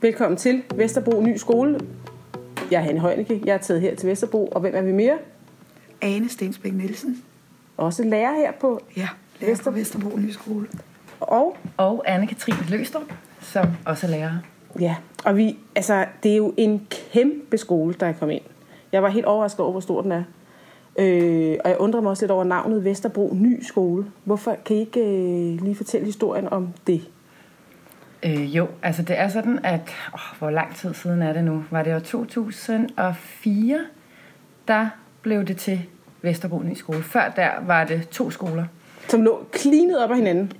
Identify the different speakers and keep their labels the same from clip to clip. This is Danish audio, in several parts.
Speaker 1: Velkommen til Vesterbro Ny Skole. Jeg er Hanne Højneke. Jeg er taget her til Vesterbro. Og hvem er vi mere?
Speaker 2: Ane Stensbæk Nielsen.
Speaker 1: Også lærer her på
Speaker 2: Ja, lærer på Vesterbro Nye Skole.
Speaker 1: Og
Speaker 3: Og Anne-Katrine Løstrup, som også er lærer.
Speaker 1: ja, og vi, altså, det er jo en kæmpe skole, der er kommet ind. Jeg var helt overrasket over, hvor stor den er. Øh, og jeg undrer mig også lidt over navnet Vesterbro Ny Skole. Hvorfor kan I ikke øh, lige fortælle historien om det?
Speaker 3: Øh, jo, altså det er sådan, at... Åh, hvor lang tid siden er det nu? Var det år 2004, der blev det til Vesterbro Ny Skole. Før der var det to skoler.
Speaker 1: Som lå klinet op af hinanden.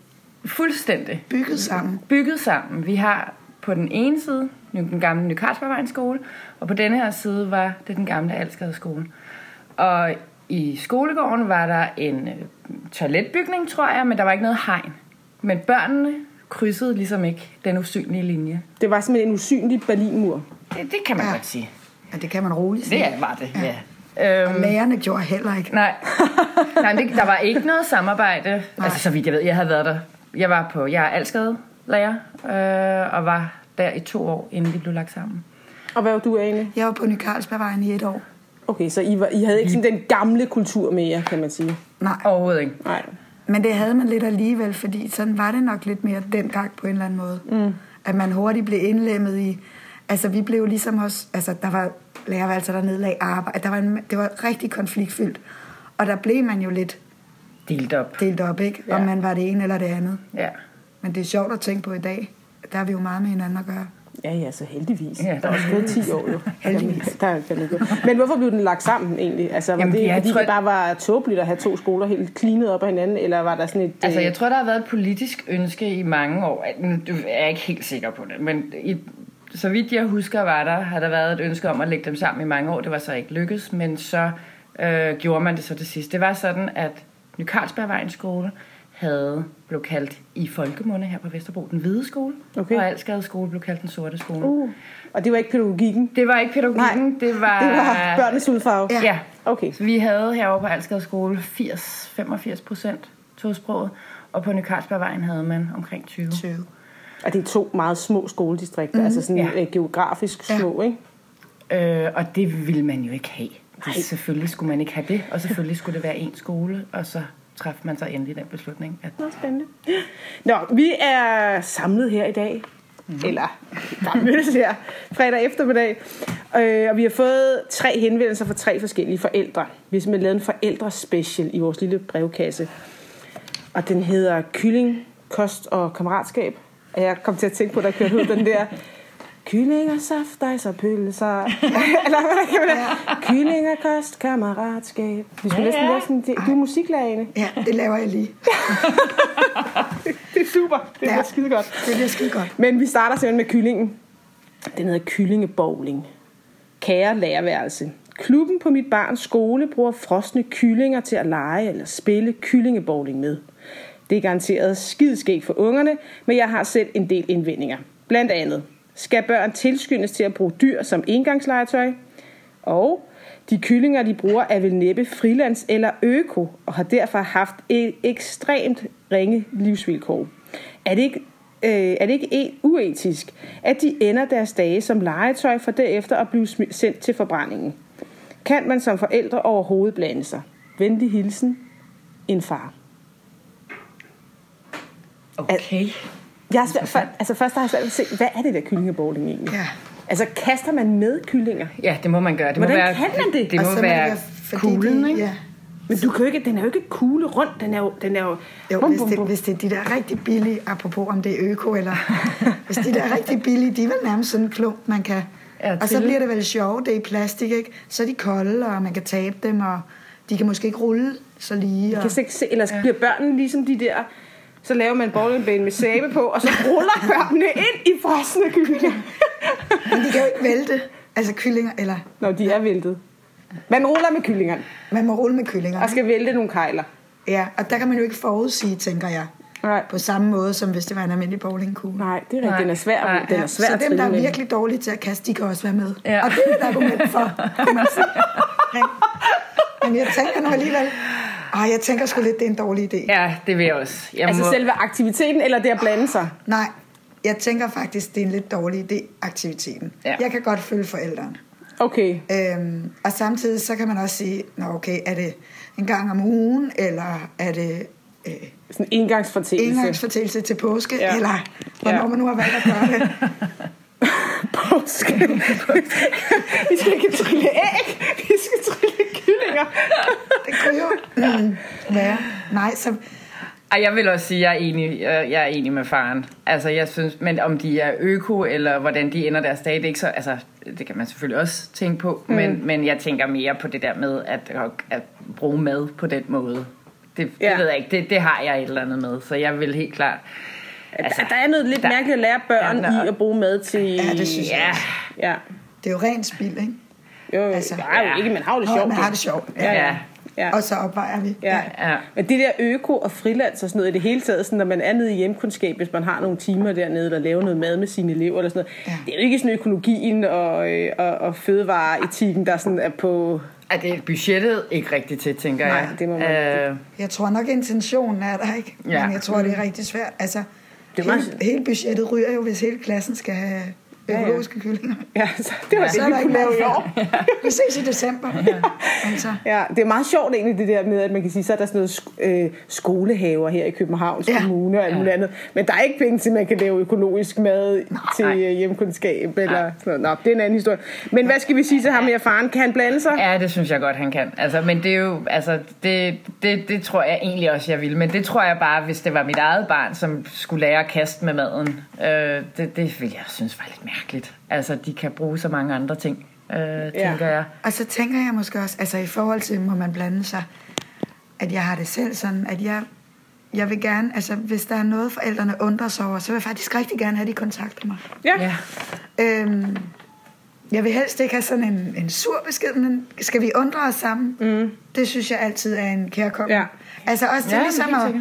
Speaker 3: Fuldstændig
Speaker 2: Bygget sammen.
Speaker 3: bygget sammen. Vi har på den ene side den gamle Ny skole, og på denne her side var det den gamle Alskade skole. Og i skolegården var der en øh, toiletbygning, tror jeg, men der var ikke noget hegn. Men børnene krydsede ligesom ikke den usynlige linje.
Speaker 1: Det var simpelthen en usynlig Berlinmur.
Speaker 3: Det, det kan man ja.
Speaker 2: Ja.
Speaker 3: godt sige.
Speaker 2: Ja, det kan man roligt sige.
Speaker 3: Det var det, ja. ja.
Speaker 2: Og
Speaker 3: Øhm,
Speaker 2: lærerne gjorde heller ikke.
Speaker 3: nej, nej det, der var ikke noget samarbejde. Altså, så vidt jeg ved, jeg havde været der. Jeg var på, jeg er Alskade lærer, øh, og var der i to år, inden de blev lagt sammen.
Speaker 1: Og hvad var du, Ane?
Speaker 2: Jeg var på Ny Carlsbergvejen i et år.
Speaker 1: Okay, så I, var, I havde ikke sådan den gamle kultur med jer, kan man sige.
Speaker 2: Nej,
Speaker 3: Overhovedet ikke.
Speaker 1: Nej.
Speaker 2: Men det havde man lidt alligevel, fordi sådan var det nok lidt mere dengang på en eller anden måde. Mm. At man hurtigt blev indlemmet i... Altså, vi blev ligesom også... Altså, der var lærerværelser, der nedlag arbejde. Der var en, det var rigtig konfliktfyldt. Og der blev man jo lidt
Speaker 3: Delt op.
Speaker 2: delt op, ikke? Om
Speaker 1: Ja.
Speaker 2: man var det ene eller det andet.
Speaker 3: Ja.
Speaker 2: Men det er sjovt at tænke på i dag. Der har vi jo meget med hinanden at gøre.
Speaker 1: Ja, ja, så heldigvis.
Speaker 3: Ja.
Speaker 1: Ja. Der er også gået 10 år jo.
Speaker 2: Heldigvis.
Speaker 1: Der, det gå. Men hvorfor blev den lagt sammen egentlig? Altså, var
Speaker 3: Jamen,
Speaker 1: det, fordi
Speaker 3: tror-
Speaker 1: det bare var tåbeligt at have to skoler helt klinet op ad hinanden, eller var der sådan et...
Speaker 3: Altså,
Speaker 1: øh,
Speaker 3: jeg tror, der har været et politisk ønske i mange år. Nu er jeg ikke helt sikker på det, men i, så vidt jeg husker, var der, har der været et ønske om at lægge dem sammen i mange år. Det var så ikke lykkedes, men så øh, gjorde man det så til sidst. Det var sådan, at Ny Carlsbergvejens skole havde blev kaldt i folkemunde her på Vesterbro den hvide skole,
Speaker 1: Okay.
Speaker 3: og Alskade skole blev kaldt den sorte skole.
Speaker 1: Uh, og det var ikke pædagogikken?
Speaker 3: Det var ikke pædagogikken,
Speaker 1: Nej,
Speaker 3: det var...
Speaker 1: Det var børnenes hudfarve?
Speaker 2: Ja.
Speaker 3: Ja,
Speaker 1: Okay.
Speaker 3: så vi havde herovre på Alskade skole 80-85 procent tosproget, og på Ny Carlsbergvejen havde man omkring 20.
Speaker 2: 20.
Speaker 1: Og det er to meget små skoledistrikter, mm, altså sådan
Speaker 3: Ja.
Speaker 1: ja. geografisk
Speaker 2: Ja.
Speaker 1: små, ikke?
Speaker 3: Øh, og det ville man jo ikke have. Det, selvfølgelig skulle man ikke have det, og selvfølgelig skulle det være en skole, og så træffede man så endelig den beslutning. At,
Speaker 1: Nå, spændende. Nå, vi er samlet her i dag. Mm. Eller, der mødes her fredag eftermiddag. Øh, og vi har fået tre henvendelser fra tre forskellige forældre. Vi har simpelthen lavet en forældrespecial i vores lille brevkasse. Og den hedder Kylling, Kost og Kammeratskab. Og jeg kom til at tænke på, da jeg kørte ud den der... Kylling og pølser. Eller hvad kan man det? Kylling og kost, kammeratskab. Vi skulle
Speaker 3: Ja,
Speaker 1: næsten
Speaker 3: ja.
Speaker 1: lave sådan... Du er musiklærerne.
Speaker 2: Ja, det laver jeg lige.
Speaker 1: Det er super. Det er
Speaker 2: Ja.
Speaker 1: ja. skide godt.
Speaker 2: Det bliver skide godt.
Speaker 1: Men vi starter simpelthen med kyllingen. Den hedder kyllingebowling. Kære lærerværelse. Klubben på mit barns skole bruger frosne kyllinger til at lege eller spille kyllingebowling med. Det er garanteret skideskægt for ungerne, men jeg har selv en del indvendinger. Blandt andet, skal børn tilskyndes til at bruge dyr som engangslegetøj? Og de kyllinger, de bruger, er vel næppe frilands eller øko, og har derfor haft et ekstremt ringe livsvilkår. Er det ikke, øh, er det ikke uetisk, at de ender deres dage som legetøj for derefter at blive sendt til forbrændingen? Kan man som forældre overhovedet blande sig? Venlig hilsen, en far.
Speaker 3: okay.
Speaker 1: Jeg har svært, for, altså først har jeg svært at se, hvad er det der kyllingebowling egentlig?
Speaker 2: Ja.
Speaker 1: Altså kaster man med kyllinger?
Speaker 3: Ja, det må man gøre. Det må
Speaker 1: Hvordan
Speaker 3: være,
Speaker 1: kan man det?
Speaker 3: Det
Speaker 2: Og
Speaker 3: må
Speaker 2: så må
Speaker 3: være kuglen, ikke?
Speaker 2: Ja.
Speaker 1: Men du kan jo ikke, den er jo ikke kugle rundt, den er jo... Den er jo,
Speaker 2: Jo,
Speaker 1: bum,
Speaker 2: hvis
Speaker 1: bum,
Speaker 2: det,
Speaker 1: bum.
Speaker 2: hvis det er de der rigtig billige, apropos om det er øko, eller hvis de der rigtig billige, de er vel nærmest sådan en klump, man kan...
Speaker 3: Ja,
Speaker 2: og så bliver det vel sjovt, det er i plastik, ikke? Så er de kolde, og man kan tabe dem, og de kan måske ikke rulle så lige.
Speaker 1: Jeg
Speaker 2: Og...
Speaker 1: kan ikke se, ellers ja. bliver børnene ligesom de der... Så laver man bowlingbane med sæbe på, og så ruller børnene ind i frosne kyllinger.
Speaker 2: Men de kan jo ikke vælte, altså kyllinger, eller
Speaker 1: Når de er væltet. Man ruller med kyllingerne,
Speaker 2: man må rulle med kyllinger.
Speaker 1: og skal vælte nogle kejler.
Speaker 2: Ja, og der kan man jo ikke forudsige, tænker jeg.
Speaker 1: Nej,
Speaker 2: På samme måde, som hvis det var en almindelig bowlingkugle.
Speaker 1: nej det er rigtigt. Den er svær,
Speaker 3: Nej.
Speaker 1: den er
Speaker 2: Ja,
Speaker 1: svær
Speaker 2: så
Speaker 1: at
Speaker 2: dem, der er
Speaker 1: med.
Speaker 2: virkelig dårlige til at kaste, de kan også være med.
Speaker 3: Ja.
Speaker 2: Og det er et argument for, kan man sige. Men jeg tænker nu alligevel, åh, jeg tænker sgu lidt, det er en dårlig idé.
Speaker 3: Ja, det vil jeg også. Jeg
Speaker 1: Altså
Speaker 3: må,
Speaker 1: selve aktiviteten, eller det at blande sig?
Speaker 2: Nej, jeg tænker faktisk, det er en lidt dårlig idé, aktiviteten.
Speaker 3: Ja.
Speaker 2: Jeg kan godt følge forældrene.
Speaker 1: Okay.
Speaker 2: Øhm, og samtidig så kan man også sige, Nå, okay, er det en gang om ugen, eller er det øh,
Speaker 1: Sådan en engangsfortælelse.
Speaker 2: engangsfortælse til påske,
Speaker 1: Ja.
Speaker 2: ja. eller hvornår
Speaker 1: Ja.
Speaker 2: man nu har valgt at gøre det.
Speaker 1: Påske. vi skal ikke trille æg. Vi skal kyllinger.
Speaker 2: Det kunne jo være. Nej, så
Speaker 3: Ej, jeg vil også sige, at jeg er enig, jeg jeg er enig med faren. Altså, jeg synes, men om de er øko, eller hvordan de ender deres dag, det er ikke så, altså, det kan man selvfølgelig også tænke på, mm. men, men jeg tænker mere på det der med at, at bruge mad på den måde. Det,
Speaker 1: Ja.
Speaker 3: det ved jeg ikke, det, det har jeg et eller andet med, så jeg vil helt klart...
Speaker 1: Altså, der er noget lidt
Speaker 3: der-
Speaker 1: mærkeligt at lære børn
Speaker 3: Ja, der-
Speaker 1: i at bruge mad til...
Speaker 2: Ja, det synes jeg
Speaker 3: Ja,
Speaker 2: også.
Speaker 1: Ja.
Speaker 2: det er jo rent spild, ikke?
Speaker 1: Jo, jo.
Speaker 2: Altså,
Speaker 1: ja, jo
Speaker 3: ja.
Speaker 1: ikke, man har jo det sjovt.
Speaker 2: man
Speaker 1: jo.
Speaker 2: har det sjovt.
Speaker 1: Ja, ja.
Speaker 3: Ja.
Speaker 2: Og så opvejer vi.
Speaker 1: Ja.
Speaker 3: Ja.
Speaker 1: Men det der øko og frilands og sådan noget i det hele taget, sådan, når man er nede i hjemkundskab, hvis man har nogle timer dernede, der laver noget mad med sine elever eller sådan noget,
Speaker 2: Ja.
Speaker 1: det er jo ikke sådan økologien og, øh, og, og fødevareetikken, der sådan er på...
Speaker 3: Ej, det er budgettet ikke rigtigt til, tænker
Speaker 1: Nej,
Speaker 3: jeg.
Speaker 1: det må man-
Speaker 3: Øh,
Speaker 2: Jeg tror nok, intentionen er der, ikke?
Speaker 3: Ja.
Speaker 2: Men jeg tror, det er rigtig svært. Altså,
Speaker 1: Det er
Speaker 2: hele,
Speaker 1: meget-
Speaker 2: hele budgettet ryger jo, hvis hele klassen skal have
Speaker 1: ja.
Speaker 2: økologiske kyllinger.
Speaker 1: Ja, så det var
Speaker 2: Så
Speaker 1: det,
Speaker 2: er
Speaker 1: vi kunne
Speaker 2: ikke
Speaker 1: lave i år.
Speaker 2: Vi ses i december. Altså,
Speaker 1: Ja, det er meget sjovt egentlig det der med, at man kan sige, så er der sådan noget sk- øh, skolehaver her i Københavns
Speaker 2: Ja.
Speaker 1: Kommune og alt muligt andet. Men der er ikke penge til, at man kan lave økologisk mad til
Speaker 3: Nej.
Speaker 1: øh, hjemkundskab eller sådan noget. Nå, det er en anden historie. Men hvad skal vi sige til ham her faren? Kan han blande sig?
Speaker 3: Ja, det synes jeg godt, han kan. Altså, men det er jo, altså, det, det, det tror jeg egentlig også, jeg ville. Men det tror jeg bare, hvis det var mit eget barn, som skulle lære at kaste med maden, øh, det, det ville jeg synes var lidt mærkeligt. Altså, de kan bruge så mange andre ting, øh, tænker jeg.
Speaker 2: og så tænker jeg måske også, altså i forhold til, må man blande sig, at jeg har det selv sådan, at jeg, jeg vil gerne, altså hvis der er noget, forældrene undrer sig over, så vil jeg faktisk rigtig gerne have, at de kontakter mig.
Speaker 1: Ja.
Speaker 3: Ja,
Speaker 2: Øhm, jeg vil helst ikke have sådan en, en sur besked, men skal vi undre os sammen? Mm. Det synes jeg altid er en kærkommen.
Speaker 1: Ja.
Speaker 2: Altså også til
Speaker 3: Ja,
Speaker 2: ja, ligesom at,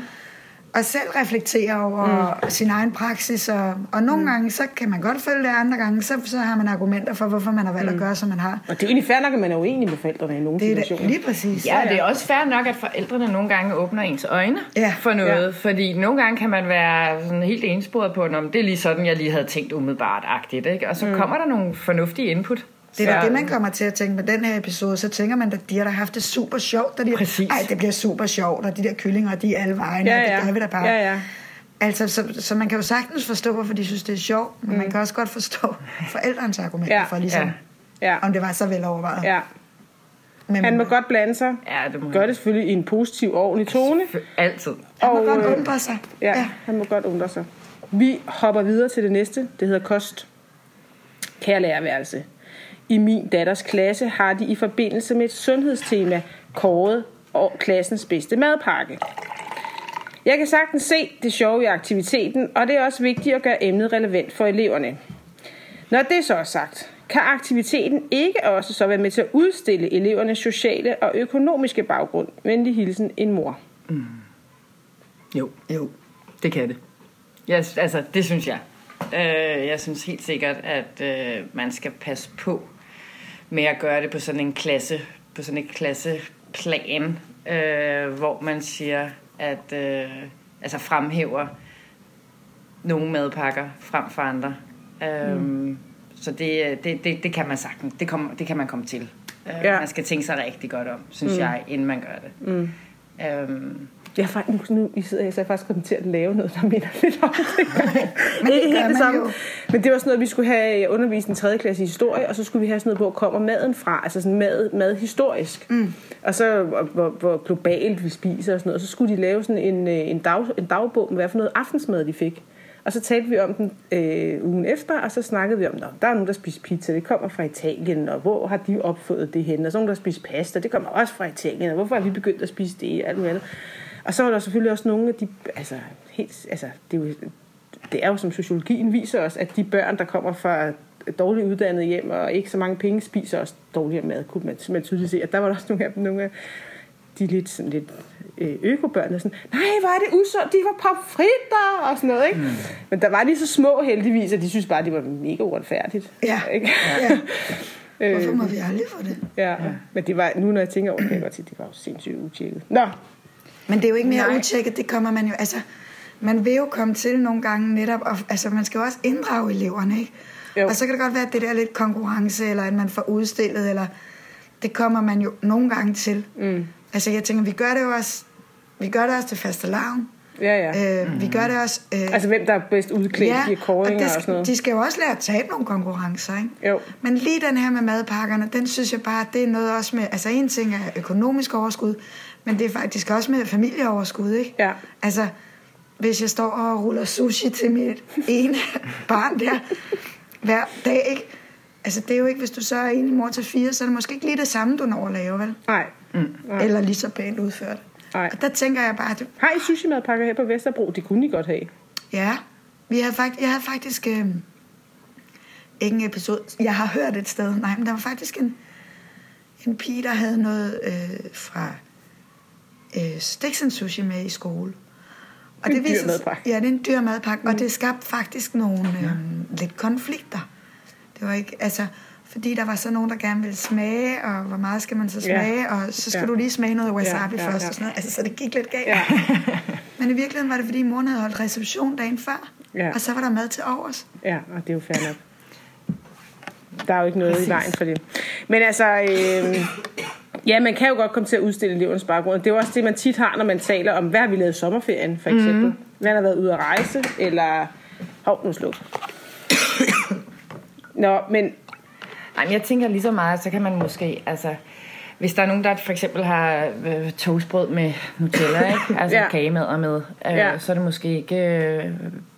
Speaker 2: at selv reflektere over mm. sin egen praksis. Og, og nogle mm. gange, så kan man godt følge det, andre gange, så, så har man argumenter for, hvorfor man har valgt mm. at gøre, som man har.
Speaker 1: Og det er egentlig fair nok, at man er uenig med forældrene i nogle
Speaker 2: Det er
Speaker 1: situationer.
Speaker 2: det, lige præcis.
Speaker 3: Ja, det er også fair nok, at forældrene nogle gange åbner ens øjne
Speaker 2: Ja.
Speaker 3: for noget.
Speaker 1: Ja.
Speaker 3: Ja. Fordi nogle gange kan man være sådan helt ensporet på, at det er lige sådan, jeg lige havde tænkt umiddelbart-agtigt. Ikke? Og så mm. kommer der nogle fornuftige input.
Speaker 2: Det er da det, man kommer til at tænke med den her episode. Så tænker man, at de har da haft det super sjovt. Og de,
Speaker 3: Præcis.
Speaker 2: Ej, det bliver super sjovt, og de der kyllinger, de er alle vejen,
Speaker 1: Ja,
Speaker 2: og
Speaker 1: ja.
Speaker 2: det gør vi da bare.
Speaker 1: Ja, ja.
Speaker 2: Altså, så, så man kan jo sagtens forstå, hvorfor de synes, det er sjovt, men mm. man kan også godt forstå forældrenes argumenter
Speaker 1: Ja.
Speaker 2: for ligesom,
Speaker 3: Ja.
Speaker 1: Ja.
Speaker 2: om det var så velovervejet.
Speaker 1: ja.
Speaker 2: Men
Speaker 1: Han må godt blande sig.
Speaker 3: Ja, det må
Speaker 1: Gør det selvfølgelig i en positiv, ordentlig tone.
Speaker 3: Altid.
Speaker 2: han må
Speaker 1: og,
Speaker 2: godt
Speaker 1: øh,
Speaker 2: undre sig.
Speaker 1: Ja, ja, han må godt undre sig. Vi hopper videre til det næste. Det hedder kost. Kære lærerværelse. I min datters klasse har de i forbindelse med et sundhedstema kåret og klassens bedste madpakke. Jeg kan sagtens se det sjove i aktiviteten, og det er også vigtigt at gøre emnet relevant for eleverne. Når det så er sagt, kan aktiviteten ikke også så være med til at udstille elevernes sociale og økonomiske baggrund. Venlig hilsen en mor. Mm.
Speaker 3: Jo,
Speaker 2: Jo.
Speaker 3: det kan det. Jeg, altså, det synes jeg. Øh, jeg synes helt sikkert, at øh, man skal passe på med at gøre det på sådan en klasse, på sådan et klasseplan, øh, hvor man siger, at øh, altså fremhæver nogle madpakker frem for andre. Øh, mm. Så det, det, det, det kan man sagtens. Det, kom, det kan man komme til. Øh,
Speaker 1: Ja.
Speaker 3: Man skal tænke sig rigtig godt om, synes mm. jeg, inden man gør det. Mm. Øhm,
Speaker 1: Jeg faktisk, nu I sidder, jeg så jeg faktisk kommet til at lave noget, der minder lidt om det.
Speaker 2: Men det
Speaker 1: Ikke helt det samme.
Speaker 2: jo.
Speaker 1: Men det var sådan noget, vi skulle have undervist i en tredje klasse i historie, og så skulle vi have sådan noget, hvor kommer maden fra, altså sådan mad, mad historisk. Mm. Og så hvor, hvor, globalt vi spiser og sådan noget. Og så skulle de lave sådan en, øh, en, dag, en dagbog med, hvad for noget aftensmad de fik. Og så talte vi om den øh, ugen efter, og så snakkede vi om, at der er nogen, der spiser pizza, det kommer fra Italien, og hvor har de opfundet det hen? Og så er nogen, der spiser pasta, det kommer også fra Italien, og hvorfor har vi begyndt at spise det, og alt muligt andet. Og så var der selvfølgelig også nogle af de, altså, helt, altså det, er jo, det er jo som sociologien viser os, at de børn, der kommer fra dårligt uddannet hjem og ikke så mange penge, spiser også dårligere mad, kunne man, man tydeligt se. Og der var der også nogle af dem, nogle af de lidt, sådan lidt øh, økobørn, der sådan, nej, hvor er det usundt, de var pomfritter og sådan noget, ikke? Mm. Men der var de så små heldigvis, at de synes bare, det var mega uretfærdigt.
Speaker 2: Ja.
Speaker 1: Ikke?
Speaker 2: Ja.
Speaker 1: Øh,
Speaker 2: Hvorfor må vi aldrig få det?
Speaker 1: ja. Men det var, nu når jeg tænker over det, jeg godt sige, det var jo sindssygt utjekket. Nå,
Speaker 2: Men det er jo ikke mere
Speaker 3: Nej.
Speaker 2: utjekket, det kommer man jo, altså, man vil jo komme til nogle gange netop, og, altså man skal jo også inddrage eleverne, ikke?
Speaker 1: Jo.
Speaker 2: Og så kan det godt være, at det der er lidt konkurrence, eller at man får udstillet, eller det kommer man jo nogle gange til.
Speaker 1: Mm.
Speaker 2: Altså jeg tænker, vi gør det jo også, vi gør det også til faste lavn.
Speaker 1: Ja, ja.
Speaker 2: Øh, Vi gør det også... Øh,
Speaker 1: Altså, hvem der er bedst udklædt i kåringer
Speaker 2: det
Speaker 1: og sådan noget.
Speaker 2: de skal jo også lære at tabe nogle konkurrencer, ikke?
Speaker 1: Jo.
Speaker 2: Men lige den her med madpakkerne, den synes jeg bare, det er noget også med... Altså en ting er økonomisk overskud, men det er faktisk også med familieoverskud, ikke?
Speaker 1: Ja.
Speaker 2: Altså, hvis jeg står og ruller sushi til mit ene barn der hver dag, ikke? Altså, det er jo ikke, hvis du så er en mor til fire, så er det måske ikke lige det samme, du når at lave, vel?
Speaker 1: Nej.
Speaker 2: Nej. Eller lige så pænt udført.
Speaker 1: Nej.
Speaker 2: Og der tænker jeg bare, at
Speaker 1: Har I sushi-madpakker her på Vesterbro? Det kunne I godt have.
Speaker 2: Ja, vi havde fakt- jeg havde faktisk øh, ikke en episode, jeg har hørt et sted, nej, men der var faktisk en, en pige, der havde noget øh, fra øh, Stixen Sushi med i skole. Og
Speaker 1: En dyr madpakke.
Speaker 2: Ja, det er en dyr madpakke, mm. og det skabte faktisk nogle øh, lidt konflikter. Det var ikke, altså, fordi der var så nogen, der gerne ville smage, og hvor meget skal man så
Speaker 1: Ja.
Speaker 2: smage, og så skal
Speaker 1: Ja.
Speaker 2: du lige smage noget wasabi
Speaker 1: Ja, ja,
Speaker 2: først,
Speaker 1: ja.
Speaker 2: og sådan noget. Altså, så det gik lidt galt.
Speaker 1: Ja.
Speaker 2: Men i virkeligheden var det, fordi moren havde holdt reception dagen før.
Speaker 1: Ja.
Speaker 2: Og så var der mad til overs.
Speaker 1: Ja, og det er jo fair nok. Der er jo ikke noget Præcis. i vejen for det. Men altså, øh, ja, man kan jo godt komme til at udstille elevernes baggrund. Det er jo også det, man tit har, når man taler om, hvad har vi lavet i sommerferien, for eksempel. Mm. Hvad har været ude at rejse, eller... Hov, nu sluk. Nå, men
Speaker 3: Ej, men jeg tænker lige så meget, så kan man måske, altså, hvis der er nogen, der for eksempel har øh, toastbrød med Nutella, ikke? altså
Speaker 1: Ja.
Speaker 3: kagemad med, øh,
Speaker 1: ja.
Speaker 3: så er det måske ikke øh,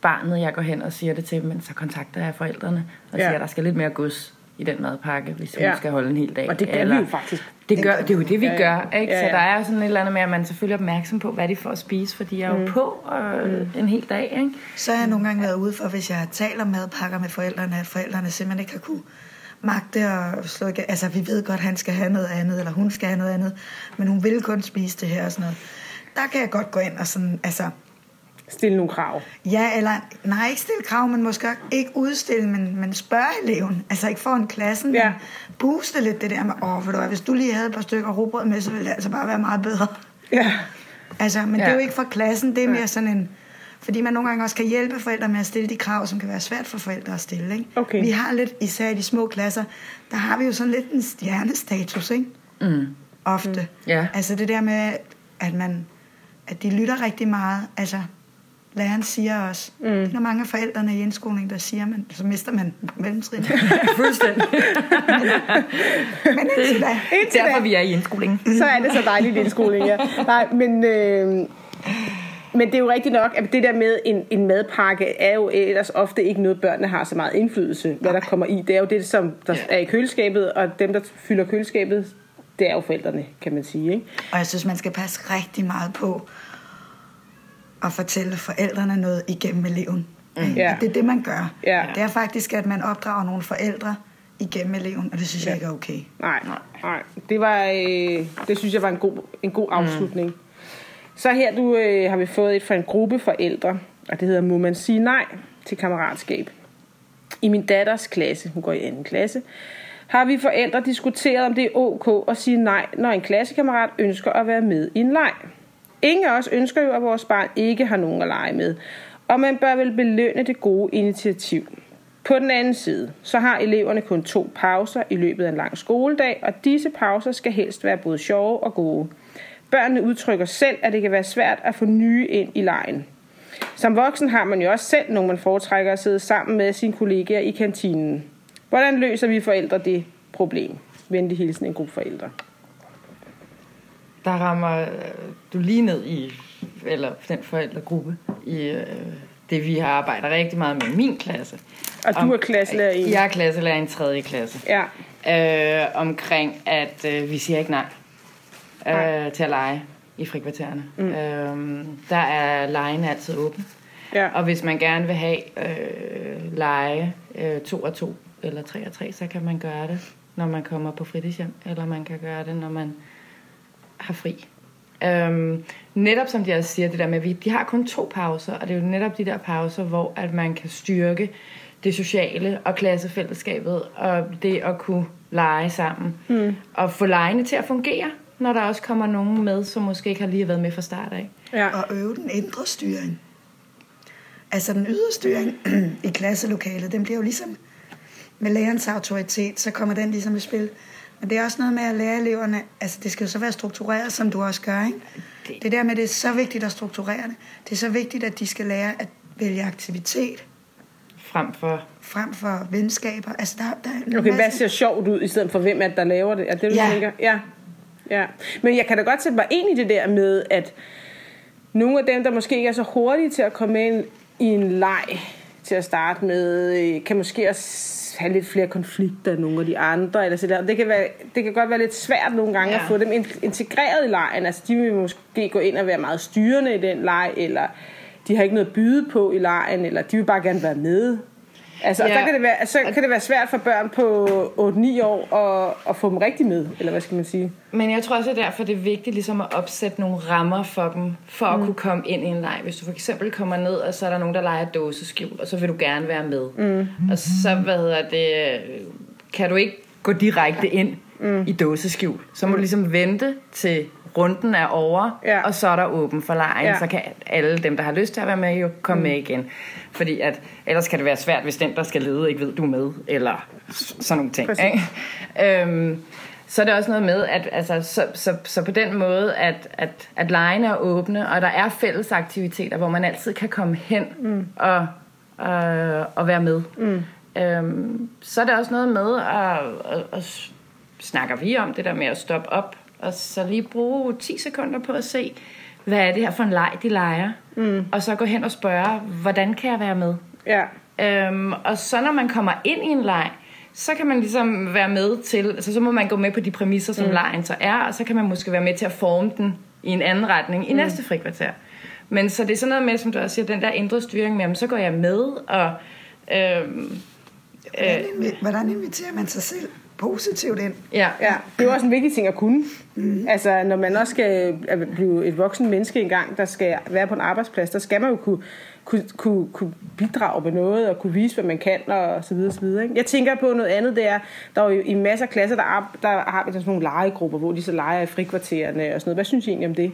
Speaker 3: barnet, jeg går hen og siger det til, men så kontakter jeg forældrene og
Speaker 1: Ja.
Speaker 3: siger, at der skal lidt mere gods i den madpakke, hvis hun
Speaker 1: Ja.
Speaker 3: skal holde en hel dag.
Speaker 1: Og det gør vi jo faktisk.
Speaker 3: Det, gør, det er jo det, vi
Speaker 1: Ja, ja.
Speaker 3: gør. Ikke?
Speaker 1: Ja,
Speaker 3: Så
Speaker 1: ja.
Speaker 3: der er jo sådan et eller andet med, at man selvfølgelig er opmærksom på, hvad de får at spise, fordi jeg er jo
Speaker 1: Mm.
Speaker 3: på øh, en hel dag. Ikke?
Speaker 2: Så har jeg nogle gange været ude for, hvis jeg om madpakker med forældrene, at forældrene simpelthen ikke har kunne magte og slå igen. Altså, vi ved godt, at han skal have noget andet, eller hun skal have noget andet, men hun vil kun spise det her og sådan noget. Der kan jeg godt gå ind og sådan, altså,
Speaker 1: stille nogle krav.
Speaker 2: ja, eller nej, ikke stille krav, men måske ikke udstille, men, men spørge eleven. Altså ikke foran klassen,
Speaker 1: Ja.
Speaker 2: men booste lidt det der med, åh, ved du hvad, hvis du lige havde et par stykker rugbrød med, så ville det altså bare være meget bedre.
Speaker 1: Ja.
Speaker 2: Altså, men ja. det er
Speaker 3: Ja.
Speaker 2: jo ikke for klassen, det er mere sådan en... Fordi man nogle gange også kan hjælpe forældre med at stille de krav, som kan være svært for forældre at stille. Ikke?
Speaker 1: Okay.
Speaker 2: Vi har lidt, især i de små klasser, der har vi jo sådan lidt en stjernestatus, ikke?
Speaker 3: Mm.
Speaker 2: Ofte. Mm.
Speaker 3: Ja.
Speaker 2: Altså det der med, at man at de lytter rigtig meget. Altså, læreren siger også. Mm. Det er der mange af forældrene i indskolingen, der siger, men så mister man mellemtrin.
Speaker 3: Fuldstændig.
Speaker 2: men indtil da,
Speaker 1: Indtil
Speaker 3: Derfor
Speaker 1: da.
Speaker 3: vi er i indskolingen.
Speaker 1: så er det så dejligt i skoling, ja. Nej, men, øh, men det er jo rigtigt nok, at det der med en, en madpakke er jo ellers ofte ikke noget, børnene har så meget indflydelse, hvad der kommer i. Det er jo det, som der er i køleskabet, og dem, der fylder køleskabet, det er jo forældrene, kan man sige. Ikke?
Speaker 2: Og jeg synes, man skal passe rigtig meget på at fortælle forældrene noget igennem eleven. Mm.
Speaker 1: Ja.
Speaker 2: Det er det, man gør.
Speaker 1: Ja.
Speaker 2: Det er faktisk, at man opdrager nogle forældre igennem eleven, og det synes ja. jeg ikke er okay.
Speaker 1: Nej, nej. Det, var, øh, det synes jeg var en god, en god afslutning. Mm. Så her du, øh, har vi fået et fra en gruppe forældre, og det hedder Må man sige nej til kammeratskab. I min datters klasse, hun går i anden klasse, har vi forældre diskuteret, om det er ok at sige nej, når en klassekammerat ønsker at være med i en leg. Ingen af os ønsker jo, at vores barn ikke har nogen at lege med, og man bør vel belønne det gode initiativ. På den anden side, så har eleverne kun to pauser i løbet af en lang skoledag, og disse pauser skal helst være både sjove og gode. Børnene udtrykker selv, at det kan være svært at få nye ind i lejen. Som voksen har man jo også selv nogen, man foretrækker at sidde sammen med sine kollegaer i kantinen. Hvordan løser vi forældre det problem? Venlig hilsen en gruppe forældre.
Speaker 3: Der rammer øh, du lige ned i, eller den forældregruppe, i øh, det, vi har arbejdet rigtig meget med i min klasse.
Speaker 1: Og du er klasselærer i?
Speaker 3: Jeg er klasselærer i en tredje klasse.
Speaker 1: Ja.
Speaker 3: Øh, omkring, at øh, vi siger ikke nej, øh, til at lege i frikvartererne. Mm. Øh, der er lejen altid åben.
Speaker 1: Ja.
Speaker 3: Og hvis man gerne vil have øh, lege øh, to og to eller tre og tre, så kan man gøre det, når man kommer på fritidshjem, eller man kan gøre det, når man har fri. Øhm, netop som de også siger, det der med, at vi, de har kun to pauser, og det er jo netop de der pauser, hvor at man kan styrke det sociale og klassefællesskabet, og det at kunne lege sammen, mm. og få legene til at fungere, når der også kommer nogen med, som måske ikke har lige været med fra start af.
Speaker 1: ja.
Speaker 2: Og øve den indre styring. Altså den ydre styring i klasselokalet, den bliver jo ligesom med lærerens autoritet, så kommer den ligesom i spil. Men det er også noget med at lære eleverne, altså det skal jo så være struktureret, som du også gør, ikke? Det, det der med, det er så vigtigt at strukturere det. Det er så vigtigt, at de skal lære at vælge aktivitet
Speaker 3: Frem for...
Speaker 2: frem for venskaber. Altså der, der er
Speaker 1: Okay, hvad
Speaker 2: masse-
Speaker 1: ser sjovt ud, i stedet for hvem er det, der laver det? Er det, du
Speaker 2: Ja.
Speaker 1: tænker? Ja. ja. Men jeg kan da godt sætte mig ind i det der med, at nogle af dem, der måske ikke er så hurtige til at komme ind i en leg til at starte med, øh, kan måske også have lidt flere konflikter end nogle af de andre. Eller så der. Det, kan være, det kan godt være lidt svært nogle gange ja. At få dem in- integreret i lejen. Altså, de vil måske gå ind og være meget styrende i den leg, eller de har ikke noget at byde på i lejen, eller de vil bare gerne være med. Altså, ja.
Speaker 3: Ja.
Speaker 1: der kan det være, så kan det være svært for børn på 8-9 år at, at få dem rigtig med, eller hvad skal man sige?
Speaker 3: Men jeg tror også, at derfor det er vigtigt ligesom at opsætte nogle rammer for dem, for at mm. kunne komme ind i en leg. Hvis du for eksempel kommer ned, og så er der nogen, der leger dåseskjul, og så vil du gerne være med. Mm. Og så, hvad hedder det, kan du ikke gå direkte ind mm. i dåseskjul. Så må du ligesom vente til runden er over,
Speaker 1: Ja.
Speaker 3: og så er der åben for lejen.
Speaker 1: Ja.
Speaker 3: Så kan alle dem, der har lyst til at være med, jo komme mm. med igen. Fordi at, ellers kan det være svært, hvis den, der skal lede, ikke ved, du er med, eller sådan nogle ting.
Speaker 1: Præcis.
Speaker 3: Ikke? Øhm, så er det også noget med, at altså, så, så, så på den måde, at, at, at lejene er åbne, og der er fælles aktiviteter, hvor man altid kan komme hen mm. og, og, og være med. Mm. Øhm, så er det også noget med, at, at, at s- snakker vi om det der med at stoppe op, og så lige bruge 10 sekunder på at se, hvad er det her for en leg, de leger. Mm. Og så gå hen og spørge, hvordan kan jeg være med?
Speaker 1: Ja,
Speaker 3: Øhm, og så når man kommer ind i en leg, så kan man ligesom være med til, altså så må man gå med på de præmisser, som mm. lejen så er, og så kan man måske være med til at forme den i en anden retning i mm. næste frikvarter. Men så det er sådan noget med, som du også siger, den der indre styring med, jamen, så går jeg med, og øhm,
Speaker 2: invi- hvordan inviterer man sig selv positivt ind?
Speaker 3: ja,
Speaker 1: ja. Det er også en vigtig ting at kunne. Mm. Altså, når man også skal øh, blive et voksen menneske engang, der skal være på en arbejdsplads, der skal man jo kunne, kunne, kunne, kunne bidrage med noget, og kunne vise, hvad man kan, og så videre, så videre. Ikke? Jeg tænker på noget andet, det er, der er jo i masser af klasser, der, er, der har vi sådan nogle legegrupper, hvor de så leger i frikvartererne og sådan noget. Hvad synes I egentlig om det?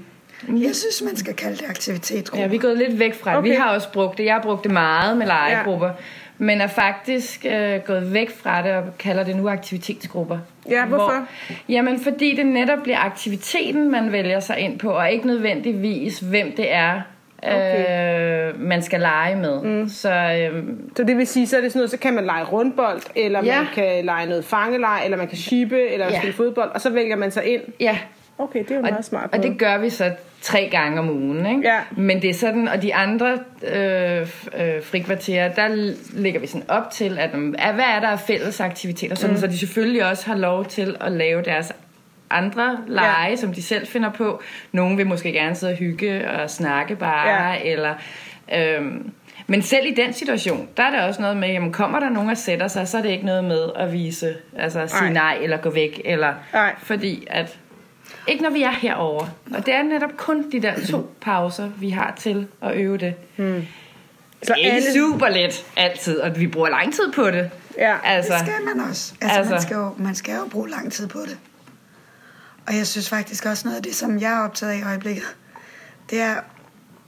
Speaker 2: Jeg synes, man skal kalde det aktivitetsgrupper.
Speaker 3: Ja, vi er gået lidt væk fra det. Okay. Vi har også brugt det. Jeg har brugt det meget med legegrupper. Ja. Men er faktisk øh, gået væk fra det og kalder det nu aktivitetsgrupper.
Speaker 1: Ja, hvorfor?
Speaker 3: Hvor, jamen, fordi det netop bliver aktiviteten, man vælger sig ind på, og ikke nødvendigvis, hvem det er,
Speaker 1: Okay.
Speaker 3: øh, man skal lege med. Mm. Så øh,
Speaker 1: Så det vil sige, så er det sådan noget, så kan man lege rundbold, eller
Speaker 3: Ja.
Speaker 1: man kan lege noget fangeleg, eller man kan shippe, eller
Speaker 3: Ja.
Speaker 1: spille fodbold, og så vælger man sig ind.
Speaker 3: ja,
Speaker 1: Okay, det er jo
Speaker 3: og,
Speaker 1: meget smart.
Speaker 3: og det gør vi så tre gange om ugen. Ikke?
Speaker 1: Ja.
Speaker 3: Men det er sådan, og de andre øh, øh, frikvarterer, der l- lægger vi sådan op til, at um, at hvad er der af fælles aktiviteter, sådan, mm. så de selvfølgelig også har lov til at lave deres andre lege, ja. som de selv finder på. Nogle vil måske gerne sidde og hygge og snakke bare,
Speaker 1: Ja.
Speaker 3: eller... Øhm, men selv i den situation, der er der også noget med, jamen kommer der nogen og sætter sig, så er det ikke noget med at vise, altså at sige
Speaker 1: Nej.
Speaker 3: nej, eller gå væk, eller
Speaker 1: Nej.
Speaker 3: fordi at ikke når vi er herover. Og det er netop kun de der to pauser, vi har til at øve det.
Speaker 1: Så
Speaker 3: Det er
Speaker 1: alle,
Speaker 3: super let altid, og vi bruger lang tid på det.
Speaker 1: Ja.
Speaker 3: altså,
Speaker 2: Det skal man også. Altså,
Speaker 3: Altså.
Speaker 2: Man, skal jo, man skal jo bruge lang tid på det. Og jeg synes faktisk også noget af det, som jeg er optaget af i øjeblikket, det er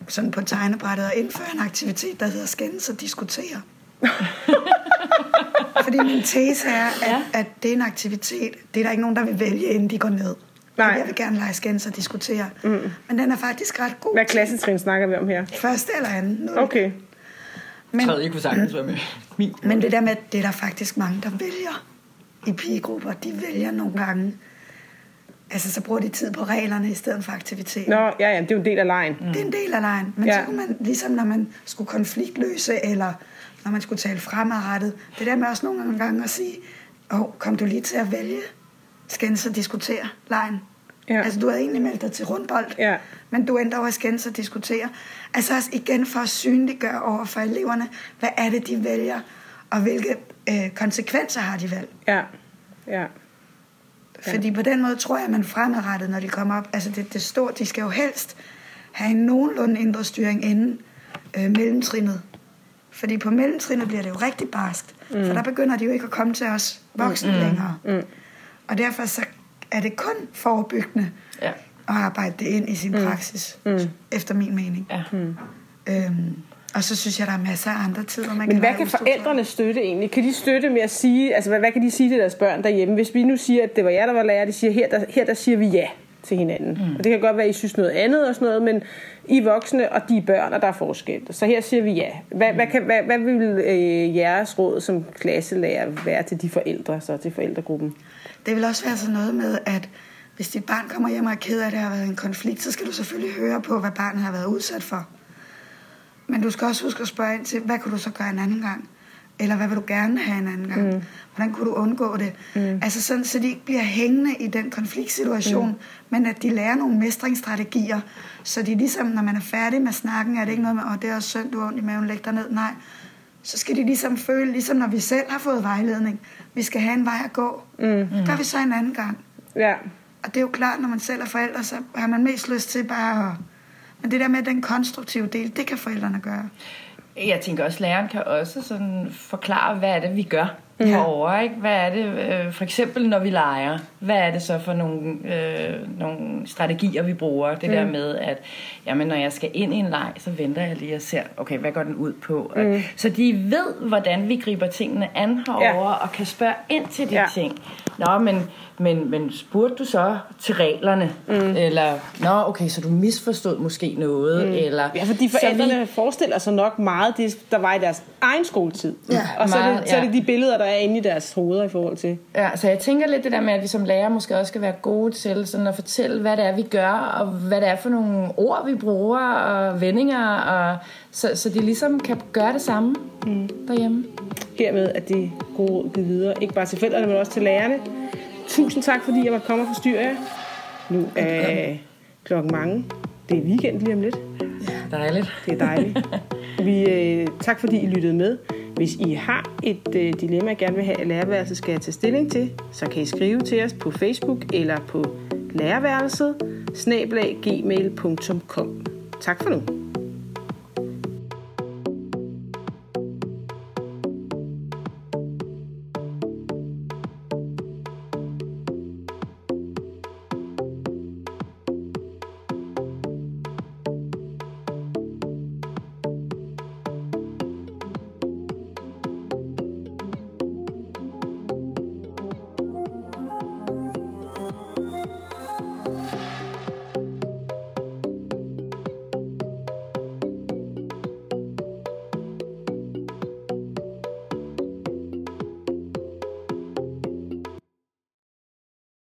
Speaker 2: sådan på tegnebrættet at indføre en aktivitet, der hedder skændes og diskutere. Fordi min tese er, at,
Speaker 3: Ja.
Speaker 2: at det er en aktivitet, det er der ikke nogen, der vil vælge, inden de går ned.
Speaker 1: Nej.
Speaker 2: Jeg vil gerne lege skændes og diskutere. Mm. Men den er faktisk ret god.
Speaker 1: Hvad klassetrin snakker vi om her?
Speaker 2: Første eller anden. nul.
Speaker 1: Okay.
Speaker 2: Men,
Speaker 3: tredje kunne sagtens være med. Min.
Speaker 2: men det der med, det er der faktisk mange, der vælger i pigegrupper. De vælger nogle gange. Altså, så bruger de tid på reglerne i stedet for aktivitet.
Speaker 1: Nå, ja, ja, det er jo en del af lejen.
Speaker 2: Det er en del af lejen. Men
Speaker 1: ja.
Speaker 2: så kunne man, ligesom når man skulle konfliktløse, eller når man skulle tale fremadrettet, det der med også nogle gange at sige, åh, oh, kom du lige til at vælge, skændes og diskutere lejen.
Speaker 1: Ja.
Speaker 2: Altså, du havde egentlig meldt dig til rundbold,
Speaker 1: Ja.
Speaker 2: men du endte over at skændes og diskutere. Altså også igen for at synliggøre over for eleverne, hvad er det, de vælger, og hvilke øh, konsekvenser har de valgt.
Speaker 1: Ja. Ja.
Speaker 2: Fordi på den måde tror jeg, at man fremadrettet, når de kommer op, altså det, det står, de skal jo helst have en nogenlunde indre styring inden øh, mellemtrinnet. Fordi på mellemtrinnet bliver det jo rigtig barskt, mm. for der begynder de jo ikke at komme til os voksne mm. længere. Mm. Og derfor så er det kun forebyggende
Speaker 3: Ja.
Speaker 2: at arbejde det ind i sin mm. praksis, mm. efter min mening.
Speaker 3: Ja.
Speaker 2: Øhm, Og så synes jeg, der er masser af andre tider, man
Speaker 1: Men
Speaker 2: kan
Speaker 1: hvad kan forældrene støtte egentlig? Kan de støtte med at sige, altså hvad, hvad kan de sige til deres børn derhjemme? Hvis vi nu siger, at det var jer, der var lærer, de siger, her der, her der siger vi ja til hinanden. Mm. Og det kan godt være, at I synes noget andet og sådan noget, men I er voksne, og de er børn, og der er forskel. Så her siger vi ja. Hvad, hvad, kan, hvad, hvad vil øh, jeres råd som klasselærer være til de forældre, så til forældregruppen?
Speaker 2: Det vil også være sådan noget med, at hvis dit barn kommer hjem og er ked af, at der har været en konflikt, så skal du selvfølgelig høre på, hvad barnet har været udsat for. Men du skal også huske at spørge ind til, hvad kunne du så gøre en anden gang? Eller hvad vil du gerne have en anden gang? Mm. Hvordan kunne du undgå det? Mm. Altså sådan, så de ikke bliver hængende i den konfliktsituation, mm. men at de lærer nogle mestringsstrategier, så de ligesom, når man er færdig med snakken, er det ikke noget med, åh, det er også synd, du har ondt i maven, læg dig ned. Nej, så skal de ligesom føle, ligesom når vi selv har fået vejledning, vi skal have en vej at gå. Mm. Det gør vi så en anden gang.
Speaker 1: Ja,
Speaker 2: Og det er jo klart, når man selv er forældre, så har man mest lyst til bare at... Men det der med den konstruktive del, det kan forældrene gøre.
Speaker 3: Jeg tænker også, at læreren kan også sådan forklare, hvad er det, vi gør.
Speaker 2: Ja.
Speaker 3: herovre. Ikke? Hvad er det, øh, for eksempel når vi leger, hvad er det så for nogle, øh, nogle strategier, vi bruger? Det mm. der med, at jamen, når jeg skal ind i en leg, så venter jeg lige og ser, okay, hvad går den ud på? Mm. Så de ved, hvordan vi griber tingene an herovre,
Speaker 1: Ja.
Speaker 3: og kan spørge ind til de
Speaker 1: Ja.
Speaker 3: ting. Nå, men, men, men spurgte du så til reglerne? Mm. Eller, nå, okay, så du misforstod måske noget? Mm. Eller,
Speaker 1: ja fordi forældrene vi... forestiller sig nok meget det, der var i deres egen skoletid.
Speaker 2: Ja,
Speaker 1: og så er, det,
Speaker 3: meget,
Speaker 1: så er det de billeder, der er inde i deres hoveder i forhold til.
Speaker 3: Ja, så jeg tænker lidt det der med, at vi som lærer måske også skal være gode til sådan at fortælle, hvad det er, vi gør, og hvad det er for nogle ord, vi bruger, og vendinger, og så, så de ligesom kan gøre det samme mm. derhjemme.
Speaker 1: Hermed at de gode råd givet videre, ikke bare til forældrene, men også til lærerne. Tusind tak, fordi jeg måtte komme og forstyrre jer. Nu er klokken mange. Det er weekend lige om lidt.
Speaker 3: Dejligt.
Speaker 1: Det er dejligt. Vi, øh, tak fordi I lyttede med. Hvis I har et øh, dilemma, I gerne vil have, at lærerværelset skal tage stilling til, så kan I skrive til os på Facebook eller på lærerværelset snablaggmail.com. Tak for nu.